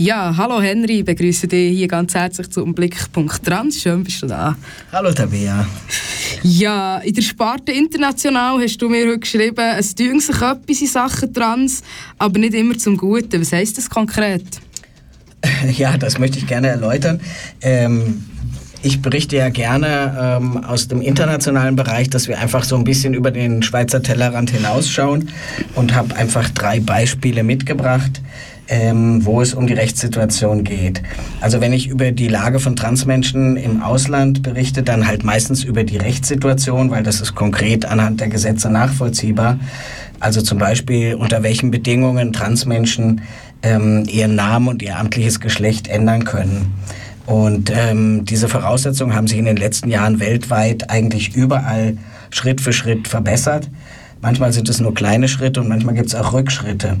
Ja, hallo Henry, ich begrüße dich hier ganz herzlich zum Blickpunkt Trans. Schön bist du da. Hallo Tabea. Ja, in der Sparte International hast du mir heute geschrieben, es tun sich etwas in Sachen Trans, aber nicht immer zum Guten. Was heisst das konkret? Ja, das möchte ich gerne erläutern. Ähm, ich berichte ja gerne ähm, aus dem internationalen Bereich, dass wir einfach so ein bisschen über den Schweizer Tellerrand hinausschauen und habe einfach drei Beispiele mitgebracht, ähm, wo es um die Rechtssituation geht. Also wenn ich über die Lage von Transmenschen im Ausland berichte, dann halt meistens über die Rechtssituation, weil das ist konkret anhand der Gesetze nachvollziehbar. Also zum Beispiel unter welchen Bedingungen Transmenschen ähm, ihren Namen und ihr amtliches Geschlecht ändern können. Und ähm, diese Voraussetzungen haben sich in den letzten Jahren weltweit eigentlich überall Schritt für Schritt verbessert. Manchmal sind es nur kleine Schritte und manchmal gibt es auch Rückschritte.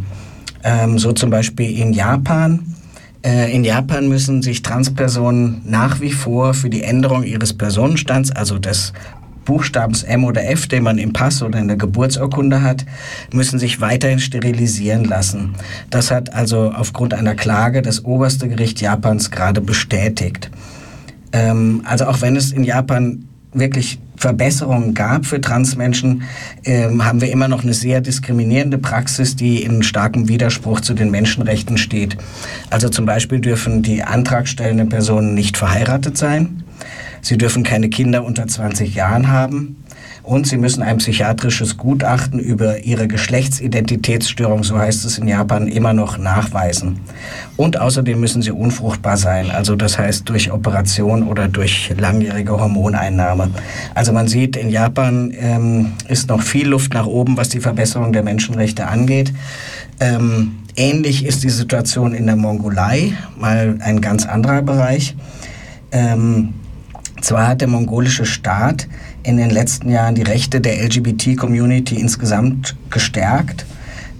Ähm, so zum Beispiel in Japan. Äh, in Japan müssen sich Transpersonen nach wie vor für die Änderung ihres Personenstands, also des Buchstabens M oder F, den man im Pass oder in der Geburtsurkunde hat, müssen sich weiterhin sterilisieren lassen. Das hat also aufgrund einer Klage das oberste Gericht Japans gerade bestätigt. Ähm, also auch wenn es in Japan wirklich Verbesserungen gab für Transmenschen, ähm, haben wir immer noch eine sehr diskriminierende Praxis, die in starkem Widerspruch zu den Menschenrechten steht. Also zum Beispiel dürfen die antragstellenden Personen nicht verheiratet sein. Sie dürfen keine Kinder unter 20 Jahren haben und sie müssen ein psychiatrisches Gutachten über ihre Geschlechtsidentitätsstörung, so heißt es in Japan, immer noch nachweisen. Und außerdem müssen sie unfruchtbar sein, also das heißt durch Operation oder durch langjährige Hormoneinnahme. Also man sieht, in Japan ähm, ist noch viel Luft nach oben, was die Verbesserung der Menschenrechte angeht. Ähm, ähnlich ist die Situation in der Mongolei, mal ein ganz anderer Bereich. Ähm, zwar hat der mongolische Staat in den letzten Jahren die Rechte der LGBT-Community insgesamt gestärkt,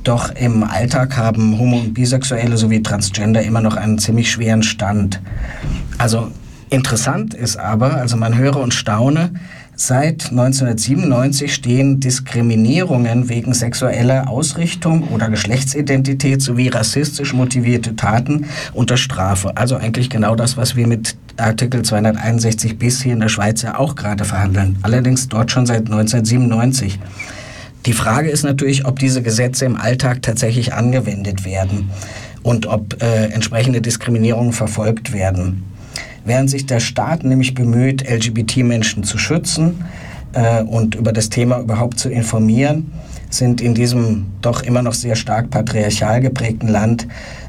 doch im Alltag haben Homo- und Bisexuelle sowie Transgender immer noch einen ziemlich schweren Stand. Also interessant ist aber, also man höre und staune, Seit 1997 stehen Diskriminierungen wegen sexueller Ausrichtung oder Geschlechtsidentität sowie rassistisch motivierte Taten unter Strafe. Also eigentlich genau das, was wir mit Artikel 261 bis hier in der Schweiz ja auch gerade verhandeln. Allerdings dort schon seit 1997. Die Frage ist natürlich, ob diese Gesetze im Alltag tatsächlich angewendet werden und ob äh, entsprechende Diskriminierungen verfolgt werden. Während sich der Staat nämlich bemüht, LGBT-Menschen zu schützen äh, und über das Thema überhaupt zu informieren, sind in diesem doch immer noch sehr stark patriarchal geprägten Land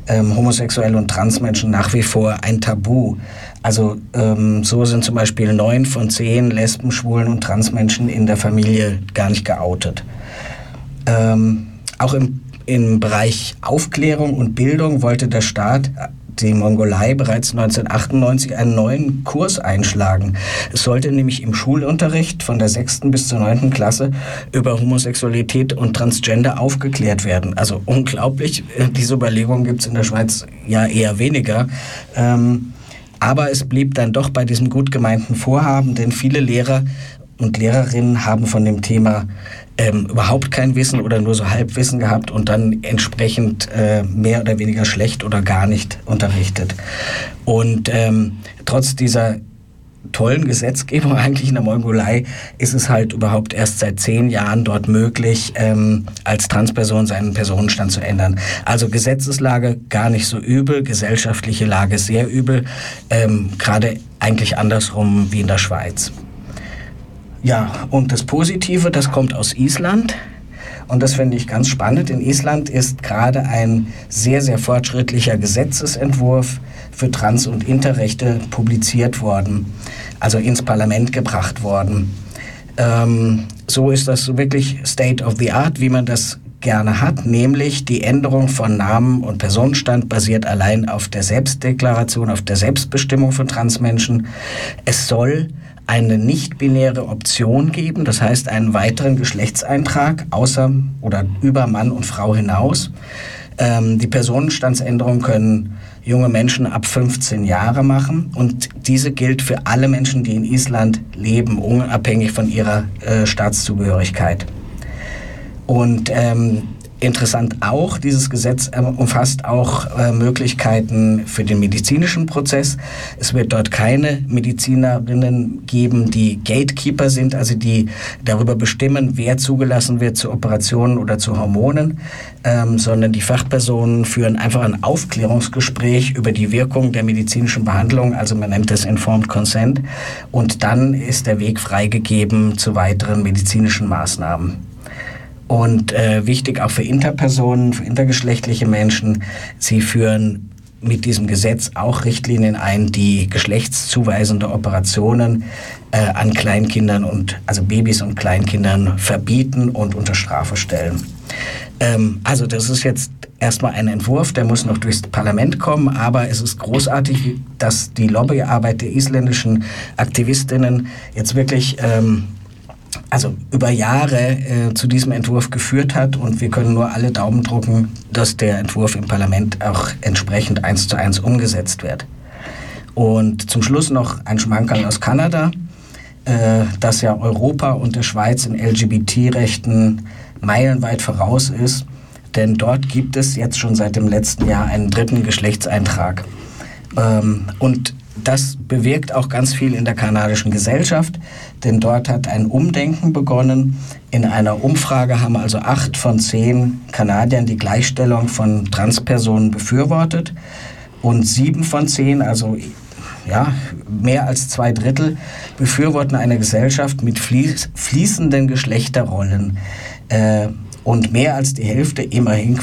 ähm, Homosexuelle und Transmenschen nach wie vor ein Tabu. Also ähm, so sind zum Beispiel neun von zehn Lesben, Schwulen und Transmenschen in der Familie gar nicht geoutet. Ähm, auch im, im Bereich Aufklärung und Bildung wollte der Staat die Mongolei bereits 1998 einen neuen Kurs einschlagen. Es sollte nämlich im Schulunterricht von der sechsten bis zur neunten Klasse über Homosexualität und Transgender aufgeklärt werden. Also unglaublich, äh, diese Überlegungen gibt es in der Schweiz ja eher weniger. Ähm, aber es blieb dann doch bei diesem gut gemeinten Vorhaben, denn viele Lehrer und Lehrerinnen haben von dem Thema ähm, überhaupt kein Wissen oder nur so Halbwissen gehabt und dann entsprechend äh, mehr oder weniger schlecht oder gar nicht unterrichtet. Und ähm, trotz dieser tollen Gesetzgebung eigentlich in der Mongolei ist es halt überhaupt erst seit zehn Jahren dort möglich, ähm, als Transperson seinen Personenstand zu ändern. Also Gesetzeslage gar nicht so übel, gesellschaftliche Lage sehr übel, ähm, gerade eigentlich andersrum wie in der Schweiz. Ja, und das Positive, das kommt aus Island. Und das finde ich ganz spannend. In Island ist gerade ein sehr, sehr fortschrittlicher Gesetzesentwurf für Trans- und Interrechte publiziert worden, also ins Parlament gebracht worden. Ähm, so ist das wirklich State of the Art, wie man das gerne hat, nämlich die Änderung von Namen und Personenstand basiert allein auf der Selbstdeklaration, auf der Selbstbestimmung von Transmenschen. Es soll eine nicht-binäre Option geben, das heißt einen weiteren Geschlechtseintrag außer oder über Mann und Frau hinaus. Ähm, die Personenstandsänderung können junge Menschen ab 15 Jahre machen und diese gilt für alle Menschen, die in Island leben, unabhängig von ihrer äh, Staatszugehörigkeit. Und ähm, Interessant auch, dieses Gesetz äh, umfasst auch äh, Möglichkeiten für den medizinischen Prozess. Es wird dort keine Medizinerinnen geben, die Gatekeeper sind, also die darüber bestimmen, wer zugelassen wird zu Operationen oder zu Hormonen, ähm, sondern die Fachpersonen führen einfach ein Aufklärungsgespräch über die Wirkung der medizinischen Behandlung, also man nennt das Informed Consent, und dann ist der Weg freigegeben zu weiteren medizinischen Maßnahmen. Und äh, wichtig auch für Interpersonen, für intergeschlechtliche Menschen, sie führen mit diesem Gesetz auch Richtlinien ein, die geschlechtszuweisende Operationen äh, an Kleinkindern und also Babys und Kleinkindern verbieten und unter Strafe stellen. Ähm, also das ist jetzt erstmal ein Entwurf, der muss noch durchs Parlament kommen, aber es ist großartig, dass die Lobbyarbeit der isländischen Aktivistinnen jetzt wirklich ähm, also über Jahre äh, zu diesem Entwurf geführt hat und wir können nur alle Daumen drucken, dass der Entwurf im Parlament auch entsprechend eins zu eins umgesetzt wird. Und zum Schluss noch ein Schmankerl aus Kanada, äh, dass ja Europa und der Schweiz in LGBT-Rechten meilenweit voraus ist, denn dort gibt es jetzt schon seit dem letzten Jahr einen dritten Geschlechtseintrag. Ähm, und das bewirkt auch ganz viel in der kanadischen Gesellschaft, denn dort hat ein Umdenken begonnen. In einer Umfrage haben also acht von zehn Kanadiern die Gleichstellung von Transpersonen befürwortet und sieben von zehn, also ja, mehr als zwei Drittel, befürworten eine Gesellschaft mit fließenden Geschlechterrollen. Äh, und mehr als die Hälfte, immerhin,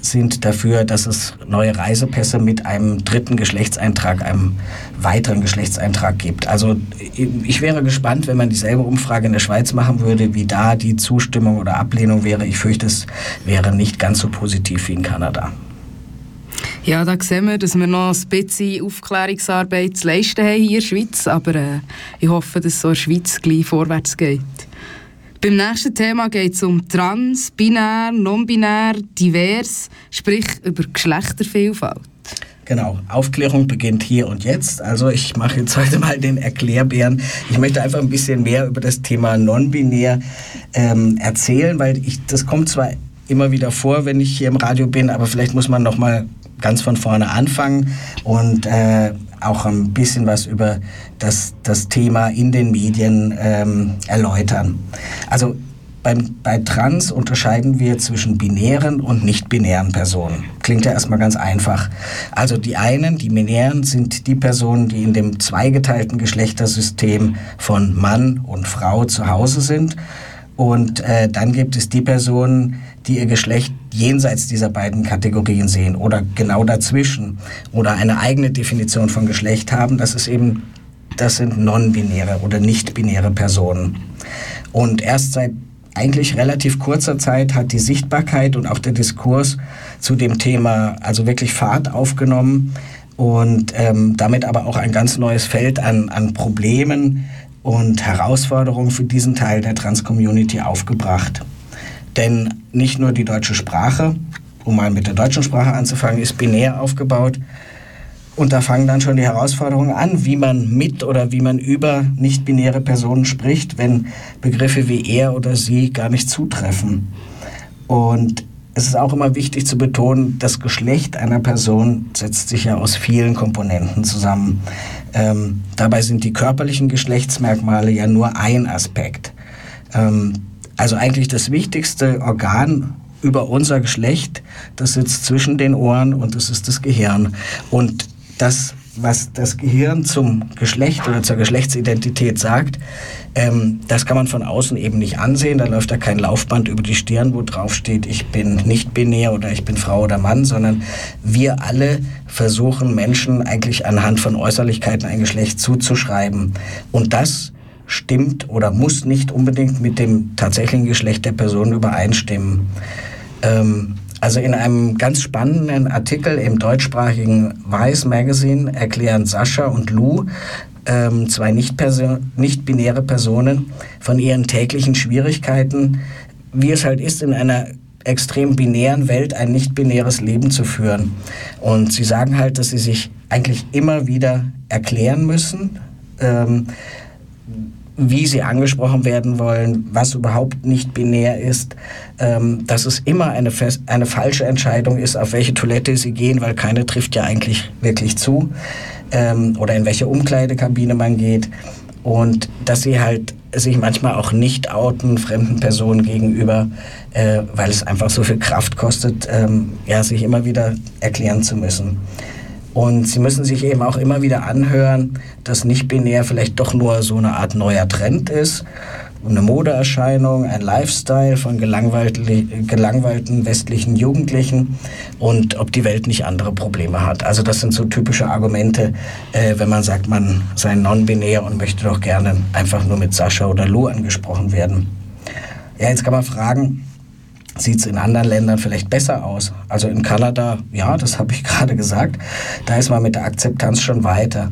sind dafür, dass es neue Reisepässe mit einem dritten Geschlechtseintrag, einem weiteren Geschlechtseintrag gibt. Also ich wäre gespannt, wenn man dieselbe Umfrage in der Schweiz machen würde, wie da die Zustimmung oder Ablehnung wäre. Ich fürchte, es wäre nicht ganz so positiv wie in Kanada. Ja, da sehen wir, dass wir noch ein bisschen Aufklärungsarbeit zu leisten haben hier in der Schweiz, aber äh, ich hoffe, dass es so in der Schweiz gleich vorwärts geht. Beim nächsten Thema geht es um trans, binär, non-binär, divers, sprich über Geschlechtervielfalt. Genau, Aufklärung beginnt hier und jetzt. Also ich mache jetzt heute mal den Erklärbären. Ich möchte einfach ein bisschen mehr über das Thema non-binär ähm, erzählen, weil ich, das kommt zwar immer wieder vor, wenn ich hier im Radio bin, aber vielleicht muss man noch mal ganz von vorne anfangen und äh, auch ein bisschen was über das, das Thema in den Medien ähm, erläutern. Also beim, bei Trans unterscheiden wir zwischen binären und nicht-binären Personen. Klingt ja erstmal ganz einfach. Also die einen, die binären, sind die Personen, die in dem zweigeteilten Geschlechtersystem von Mann und Frau zu Hause sind. Und äh, dann gibt es die Personen, die ihr Geschlecht jenseits dieser beiden Kategorien sehen oder genau dazwischen oder eine eigene Definition von Geschlecht haben. Das ist eben, das sind non-binäre oder nicht-binäre Personen. Und erst seit eigentlich relativ kurzer Zeit hat die Sichtbarkeit und auch der Diskurs zu dem Thema also wirklich Fahrt aufgenommen und ähm, damit aber auch ein ganz neues Feld an, an Problemen und Herausforderungen für diesen Teil der Trans-Community aufgebracht. Denn nicht nur die deutsche Sprache, um mal mit der deutschen Sprache anzufangen, ist binär aufgebaut. Und da fangen dann schon die Herausforderungen an, wie man mit oder wie man über nicht-binäre Personen spricht, wenn Begriffe wie er oder sie gar nicht zutreffen. Und es ist auch immer wichtig zu betonen, das Geschlecht einer Person setzt sich ja aus vielen Komponenten zusammen. Ähm, dabei sind die körperlichen Geschlechtsmerkmale ja nur ein Aspekt. Ähm, also eigentlich das wichtigste Organ über unser Geschlecht, das sitzt zwischen den Ohren und das ist das Gehirn. Und das, was das Gehirn zum Geschlecht oder zur Geschlechtsidentität sagt, ähm, das kann man von außen eben nicht ansehen. Da läuft da kein Laufband über die Stirn, wo drauf steht, ich bin nicht binär oder ich bin Frau oder Mann, sondern wir alle versuchen Menschen eigentlich anhand von Äußerlichkeiten ein Geschlecht zuzuschreiben. Und das stimmt oder muss nicht unbedingt mit dem tatsächlichen Geschlecht der Person übereinstimmen. Ähm, also in einem ganz spannenden Artikel im deutschsprachigen Vice Magazine erklären Sascha und Lou, ähm, zwei nicht-binäre Personen, von ihren täglichen Schwierigkeiten, wie es halt ist, in einer extrem binären Welt ein nicht-binäres Leben zu führen. Und sie sagen halt, dass sie sich eigentlich immer wieder erklären müssen, ähm, wie sie angesprochen werden wollen, was überhaupt nicht binär ist, ähm, dass es immer eine, eine falsche Entscheidung ist, auf welche Toilette sie gehen, weil keine trifft ja eigentlich wirklich zu, ähm, oder in welche Umkleidekabine man geht und dass sie halt sich manchmal auch nicht outen fremden Personen gegenüber, äh, weil es einfach so viel Kraft kostet, ähm, ja, sich immer wieder erklären zu müssen. Und sie müssen sich eben auch immer wieder anhören, dass nicht-binär vielleicht doch nur so eine Art neuer Trend ist, eine Modeerscheinung, ein Lifestyle von gelangweilten westlichen Jugendlichen und ob die Welt nicht andere Probleme hat. Also das sind so typische Argumente, äh, wenn man sagt, man sei non-binär und möchte doch gerne einfach nur mit Sascha oder Lou angesprochen werden. Ja, jetzt kann man fragen, sieht es in anderen Ländern vielleicht besser aus. Also in Kanada, ja, das habe ich gerade gesagt, da ist man mit der Akzeptanz schon weiter.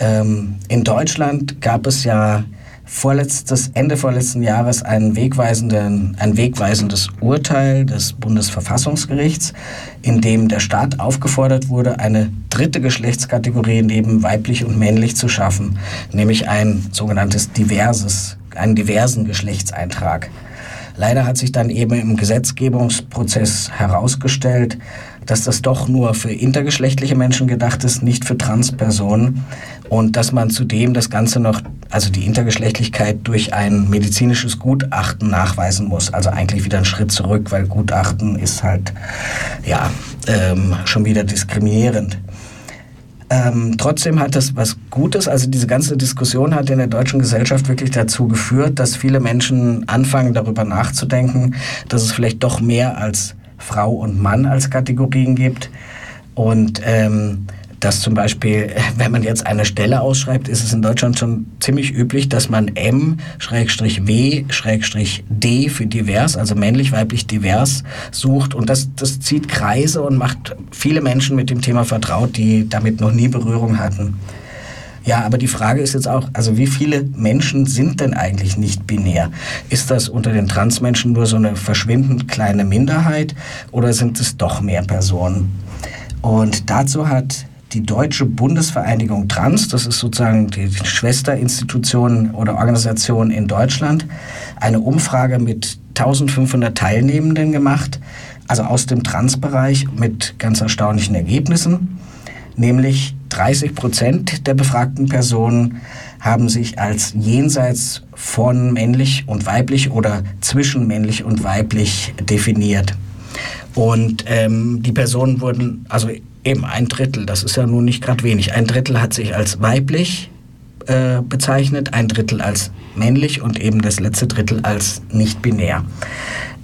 Ähm, in Deutschland gab es ja vorletztes, Ende vorletzten Jahres ein, wegweisenden, ein wegweisendes Urteil des Bundesverfassungsgerichts, in dem der Staat aufgefordert wurde, eine dritte Geschlechtskategorie neben weiblich und männlich zu schaffen, nämlich ein sogenanntes diverses, einen diversen Geschlechtseintrag. Leider hat sich dann eben im Gesetzgebungsprozess herausgestellt, dass das doch nur für intergeschlechtliche Menschen gedacht ist, nicht für Transpersonen. Und dass man zudem das Ganze noch, also die Intergeschlechtlichkeit durch ein medizinisches Gutachten nachweisen muss. Also eigentlich wieder ein Schritt zurück, weil Gutachten ist halt, ja, ähm, schon wieder diskriminierend. Ähm, trotzdem hat das was Gutes. Also diese ganze Diskussion hat in der deutschen Gesellschaft wirklich dazu geführt, dass viele Menschen anfangen darüber nachzudenken, dass es vielleicht doch mehr als Frau und Mann als Kategorien gibt. Und ähm, dass zum Beispiel, wenn man jetzt eine Stelle ausschreibt, ist es in Deutschland schon ziemlich üblich, dass man M-W-D für divers, also männlich, weiblich, divers sucht. Und das, das zieht Kreise und macht viele Menschen mit dem Thema vertraut, die damit noch nie Berührung hatten. Ja, aber die Frage ist jetzt auch, also wie viele Menschen sind denn eigentlich nicht binär? Ist das unter den Transmenschen nur so eine verschwindend kleine Minderheit oder sind es doch mehr Personen? Und dazu hat die Deutsche Bundesvereinigung Trans, das ist sozusagen die Schwesterinstitution oder Organisation in Deutschland, eine Umfrage mit 1500 Teilnehmenden gemacht, also aus dem Transbereich mit ganz erstaunlichen Ergebnissen. Nämlich 30 Prozent der befragten Personen haben sich als jenseits von männlich und weiblich oder zwischen männlich und weiblich definiert. Und ähm, die Personen wurden, also Eben ein Drittel, das ist ja nun nicht gerade wenig. Ein Drittel hat sich als weiblich äh, bezeichnet, ein Drittel als männlich und eben das letzte Drittel als nicht binär.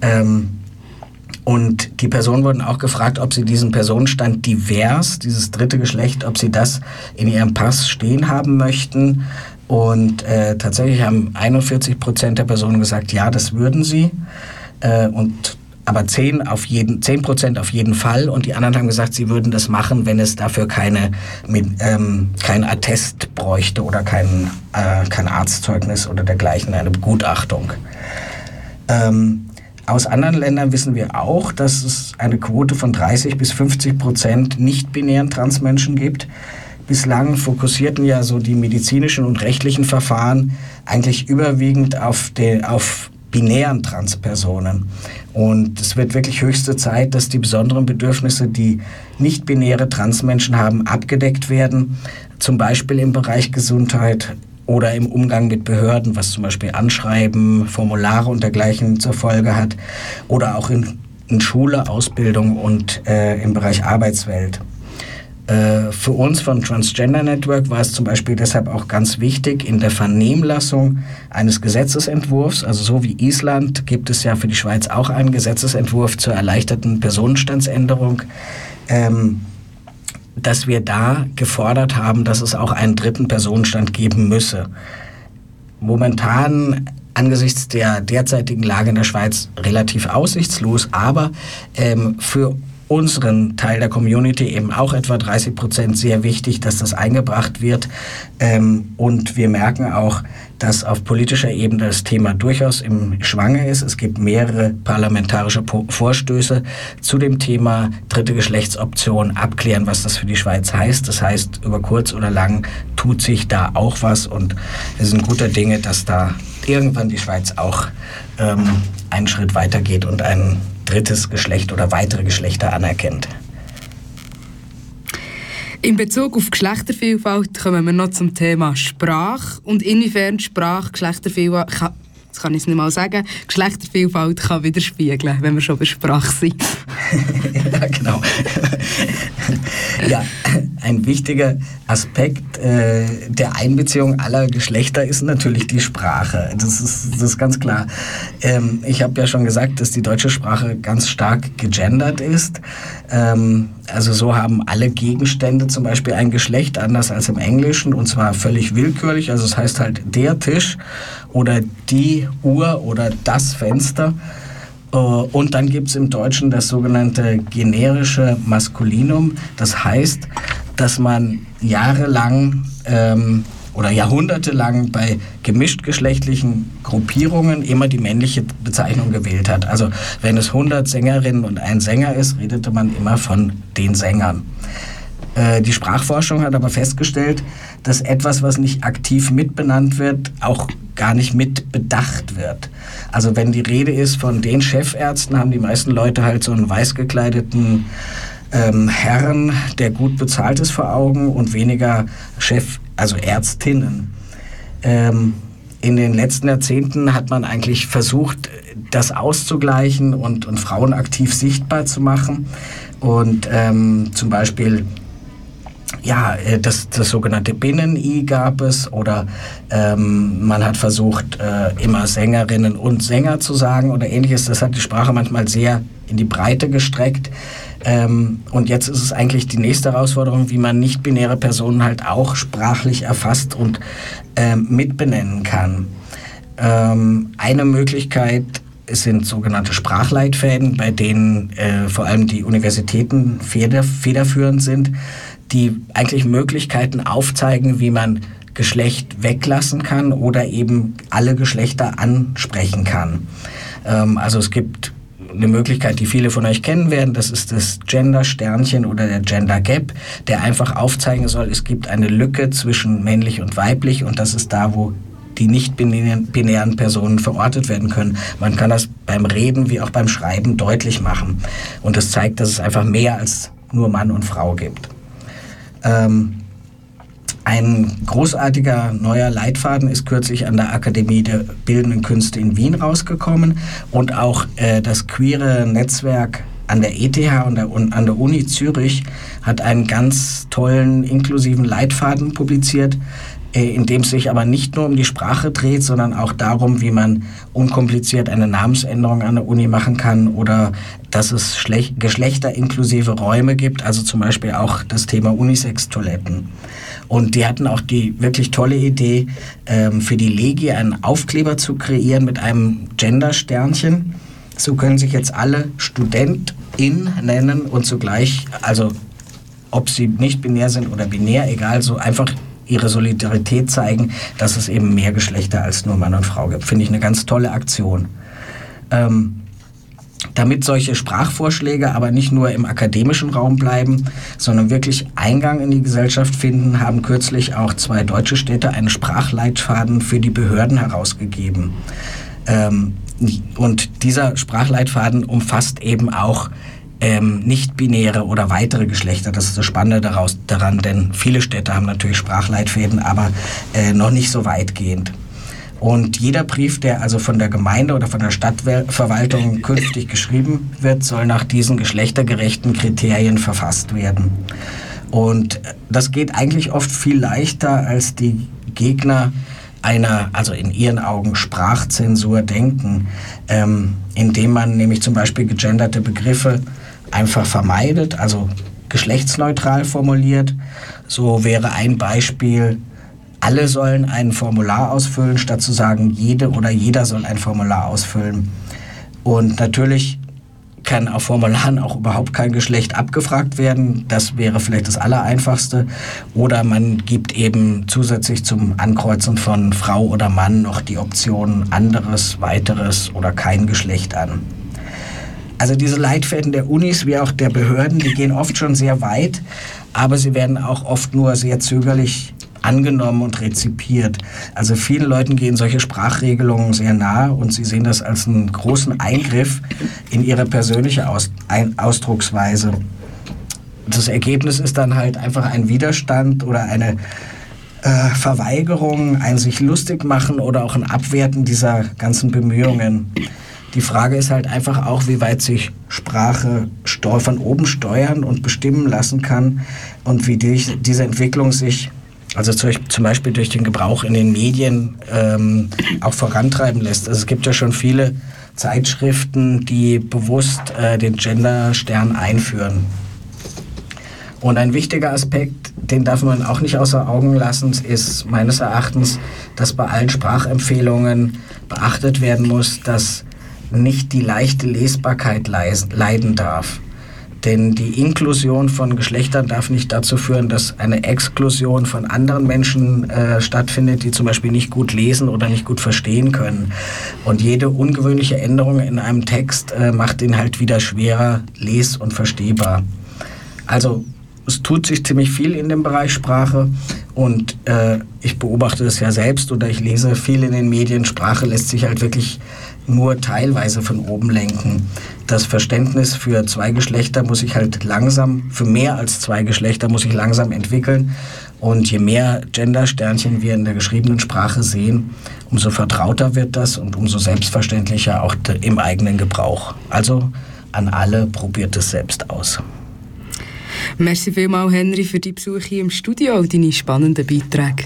Ähm, und die Personen wurden auch gefragt, ob sie diesen Personenstand divers, dieses dritte Geschlecht, ob sie das in ihrem Pass stehen haben möchten. Und äh, tatsächlich haben 41 Prozent der Personen gesagt, ja, das würden sie. Äh, und aber 10 auf jeden, 10 Prozent auf jeden Fall und die anderen haben gesagt, sie würden das machen, wenn es dafür keine, ähm, kein Attest bräuchte oder kein, äh, kein Arztzeugnis oder dergleichen, eine Begutachtung. Ähm, aus anderen Ländern wissen wir auch, dass es eine Quote von 30 bis 50 Prozent nicht-binären Transmenschen gibt. Bislang fokussierten ja so die medizinischen und rechtlichen Verfahren eigentlich überwiegend auf, den, auf binären Transpersonen. Und es wird wirklich höchste Zeit, dass die besonderen Bedürfnisse, die nicht-binäre Transmenschen haben, abgedeckt werden. Zum Beispiel im Bereich Gesundheit oder im Umgang mit Behörden, was zum Beispiel Anschreiben, Formulare und dergleichen zur Folge hat. Oder auch in, in Schule, Ausbildung und äh, im Bereich Arbeitswelt. Äh, für uns von Transgender Network war es zum Beispiel deshalb auch ganz wichtig, in der Vernehmlassung eines Gesetzesentwurfs, also so wie Island, gibt es ja für die Schweiz auch einen Gesetzesentwurf zur erleichterten Personenstandsänderung, ähm, dass wir da gefordert haben, dass es auch einen dritten Personenstand geben müsse. Momentan angesichts der derzeitigen Lage in der Schweiz relativ aussichtslos, aber ähm, für unseren Teil der Community, eben auch etwa 30 Prozent, sehr wichtig, dass das eingebracht wird. Ähm, und wir merken auch, dass auf politischer Ebene das Thema durchaus im Schwange ist. Es gibt mehrere parlamentarische Vorstöße zu dem Thema dritte Geschlechtsoption, abklären, was das für die Schweiz heißt. Das heißt, über kurz oder lang tut sich da auch was und wir sind guter Dinge, dass da irgendwann die Schweiz auch ähm, einen Schritt weitergeht und ein drittes Geschlecht oder weitere Geschlechter anerkennt. In Bezug auf Geschlechtervielfalt kommen wir noch zum Thema Sprache und inwiefern Sprache Geschlechtervielfalt das kann ich es nicht mal sagen, Geschlechtervielfalt kann widerspiegeln, wenn wir schon bei Sprache sind. ja, genau. ja, ein wichtiger Aspekt äh, der Einbeziehung aller Geschlechter ist natürlich die Sprache. Das ist, das ist ganz klar. Ähm, ich habe ja schon gesagt, dass die deutsche Sprache ganz stark gegendert ist. Ähm, also so haben alle Gegenstände zum Beispiel ein Geschlecht, anders als im Englischen, und zwar völlig willkürlich. Also es das heißt halt der Tisch oder die Uhr oder das Fenster. Äh, und dann gibt es im Deutschen das sogenannte generische Maskulinum. Das heißt, dass man jahrelang ähm, oder jahrhundertelang bei gemischtgeschlechtlichen Gruppierungen immer die männliche Bezeichnung gewählt hat. Also wenn es 100 Sängerinnen und ein Sänger ist, redete man immer von den Sängern. Äh, die Sprachforschung hat aber festgestellt, dass etwas, was nicht aktiv mitbenannt wird, auch gar nicht mitbedacht wird. Also wenn die Rede ist von den Chefärzten, haben die meisten Leute halt so einen weiß gekleideten ähm, Herrn, der gut bezahlt ist vor Augen und weniger Chef, also Ärztinnen. Ähm, in den letzten Jahrzehnten hat man eigentlich versucht, das auszugleichen und, und Frauen aktiv sichtbar zu machen. Und ähm, zum Beispiel ja, äh, das, das sogenannte Binnen-I gab es oder ähm, man hat versucht, äh, immer Sängerinnen und Sänger zu sagen oder ähnliches. Das hat die Sprache manchmal sehr in die Breite gestreckt. Ähm, und jetzt ist es eigentlich die nächste Herausforderung, wie man nicht-binäre Personen halt auch sprachlich erfasst und ähm, mitbenennen kann. Ähm, eine Möglichkeit sind sogenannte Sprachleitfäden, bei denen äh, vor allem die Universitäten feder, federführend sind die eigentlich Möglichkeiten aufzeigen, wie man Geschlecht weglassen kann oder eben alle Geschlechter ansprechen kann. Ähm, also es gibt eine Möglichkeit, die viele von euch kennen werden, das ist das Gender-Sternchen oder der Gender Gap, der einfach aufzeigen soll, es gibt eine Lücke zwischen männlich und weiblich und das ist da, wo die nicht binären Personen verortet werden können. Man kann das beim Reden wie auch beim Schreiben deutlich machen. Und das zeigt, dass es einfach mehr als nur Mann und Frau gibt. Ähm, ein großartiger neuer Leitfaden ist kürzlich an der Akademie der Bildenden Künste in Wien rausgekommen und auch äh, das queere Netzwerk an der ETH und, der, und an der Uni Zürich hat einen ganz tollen inklusiven Leitfaden publiziert, in dem es sich aber nicht nur um die Sprache dreht, sondern auch darum, wie man unkompliziert eine Namensänderung an der Uni machen kann oder dass es geschlechterinklusive Räume gibt, also zum Beispiel auch das Thema Unisex-Toiletten. Und die hatten auch die wirklich tolle Idee, ähm, für die Legi einen Aufkleber zu kreieren mit einem Gender-Sternchen. So können sich jetzt alle Studentin nennen und zugleich, also ob sie nicht binär sind oder binär, egal, so einfach ihre Solidarität zeigen, dass es eben mehr Geschlechter als nur Mann und Frau gibt. Finde ich eine ganz tolle Aktion. Ähm, damit solche Sprachvorschläge aber nicht nur im akademischen Raum bleiben, sondern wirklich Eingang in die Gesellschaft finden, haben kürzlich auch zwei deutsche Städte einen Sprachleitfaden für die Behörden herausgegeben. Ähm, und dieser Sprachleitfaden umfasst eben auch ähm, nicht-binäre oder weitere Geschlechter. Das ist das Spannende daraus, daran, denn viele Städte haben natürlich Sprachleitfäden, aber äh, noch nicht so weitgehend. Und jeder Brief, der also von der Gemeinde oder von der Stadtverwaltung künftig geschrieben wird, soll nach diesen geschlechtergerechten Kriterien verfasst werden. Und das geht eigentlich oft viel leichter, als die Gegner einer, also in ihren Augen Sprachzensur denken, ähm, indem man nämlich zum Beispiel gegenderte Begriffe einfach vermeidet, also geschlechtsneutral formuliert. So wäre ein Beispiel, alle sollen ein Formular ausfüllen, statt zu sagen, jede oder jeder soll ein Formular ausfüllen. Und natürlich kann auf Formularen auch überhaupt kein Geschlecht abgefragt werden. Das wäre vielleicht das Allereinfachste. Oder man gibt eben zusätzlich zum Ankreuzen von Frau oder Mann noch die Option anderes, weiteres oder kein Geschlecht an. Also diese Leitfäden der Unis wie auch der Behörden, die gehen oft schon sehr weit, aber sie werden auch oft nur sehr zögerlich angenommen und rezipiert. Also vielen Leuten gehen solche Sprachregelungen sehr nahe und sie sehen das als einen großen Eingriff in ihre persönliche Aus ein Ausdrucksweise. Das Ergebnis ist dann halt einfach ein Widerstand oder eine äh, Verweigerung, ein sich lustig machen oder auch ein Abwerten dieser ganzen Bemühungen. Die Frage ist halt einfach auch, wie weit sich Sprache von oben steuern und bestimmen lassen kann und wie die, diese Entwicklung sich also zum Beispiel durch den Gebrauch in den Medien ähm, auch vorantreiben lässt. Also es gibt ja schon viele Zeitschriften, die bewusst äh, den Gender-Stern einführen. Und ein wichtiger Aspekt, den darf man auch nicht außer Augen lassen, ist meines Erachtens, dass bei allen Sprachempfehlungen beachtet werden muss, dass nicht die leichte Lesbarkeit leiden darf. Denn die Inklusion von Geschlechtern darf nicht dazu führen, dass eine Exklusion von anderen Menschen äh, stattfindet, die zum Beispiel nicht gut lesen oder nicht gut verstehen können. Und jede ungewöhnliche Änderung in einem Text äh, macht ihn halt wieder schwerer les- und verstehbar. Also es tut sich ziemlich viel in dem Bereich Sprache und äh, ich beobachte es ja selbst oder ich lese viel in den Medien. Sprache lässt sich halt wirklich nur teilweise von oben lenken. Das Verständnis für zwei Geschlechter muss sich halt langsam, für mehr als zwei Geschlechter muss sich langsam entwickeln. Und je mehr Gender-Sternchen wir in der geschriebenen Sprache sehen, umso vertrauter wird das und umso selbstverständlicher auch im eigenen Gebrauch. Also an alle, probiert es selbst aus. Merci vielmals, Henry, für die Besuche im Studio und deine spannenden Beiträge.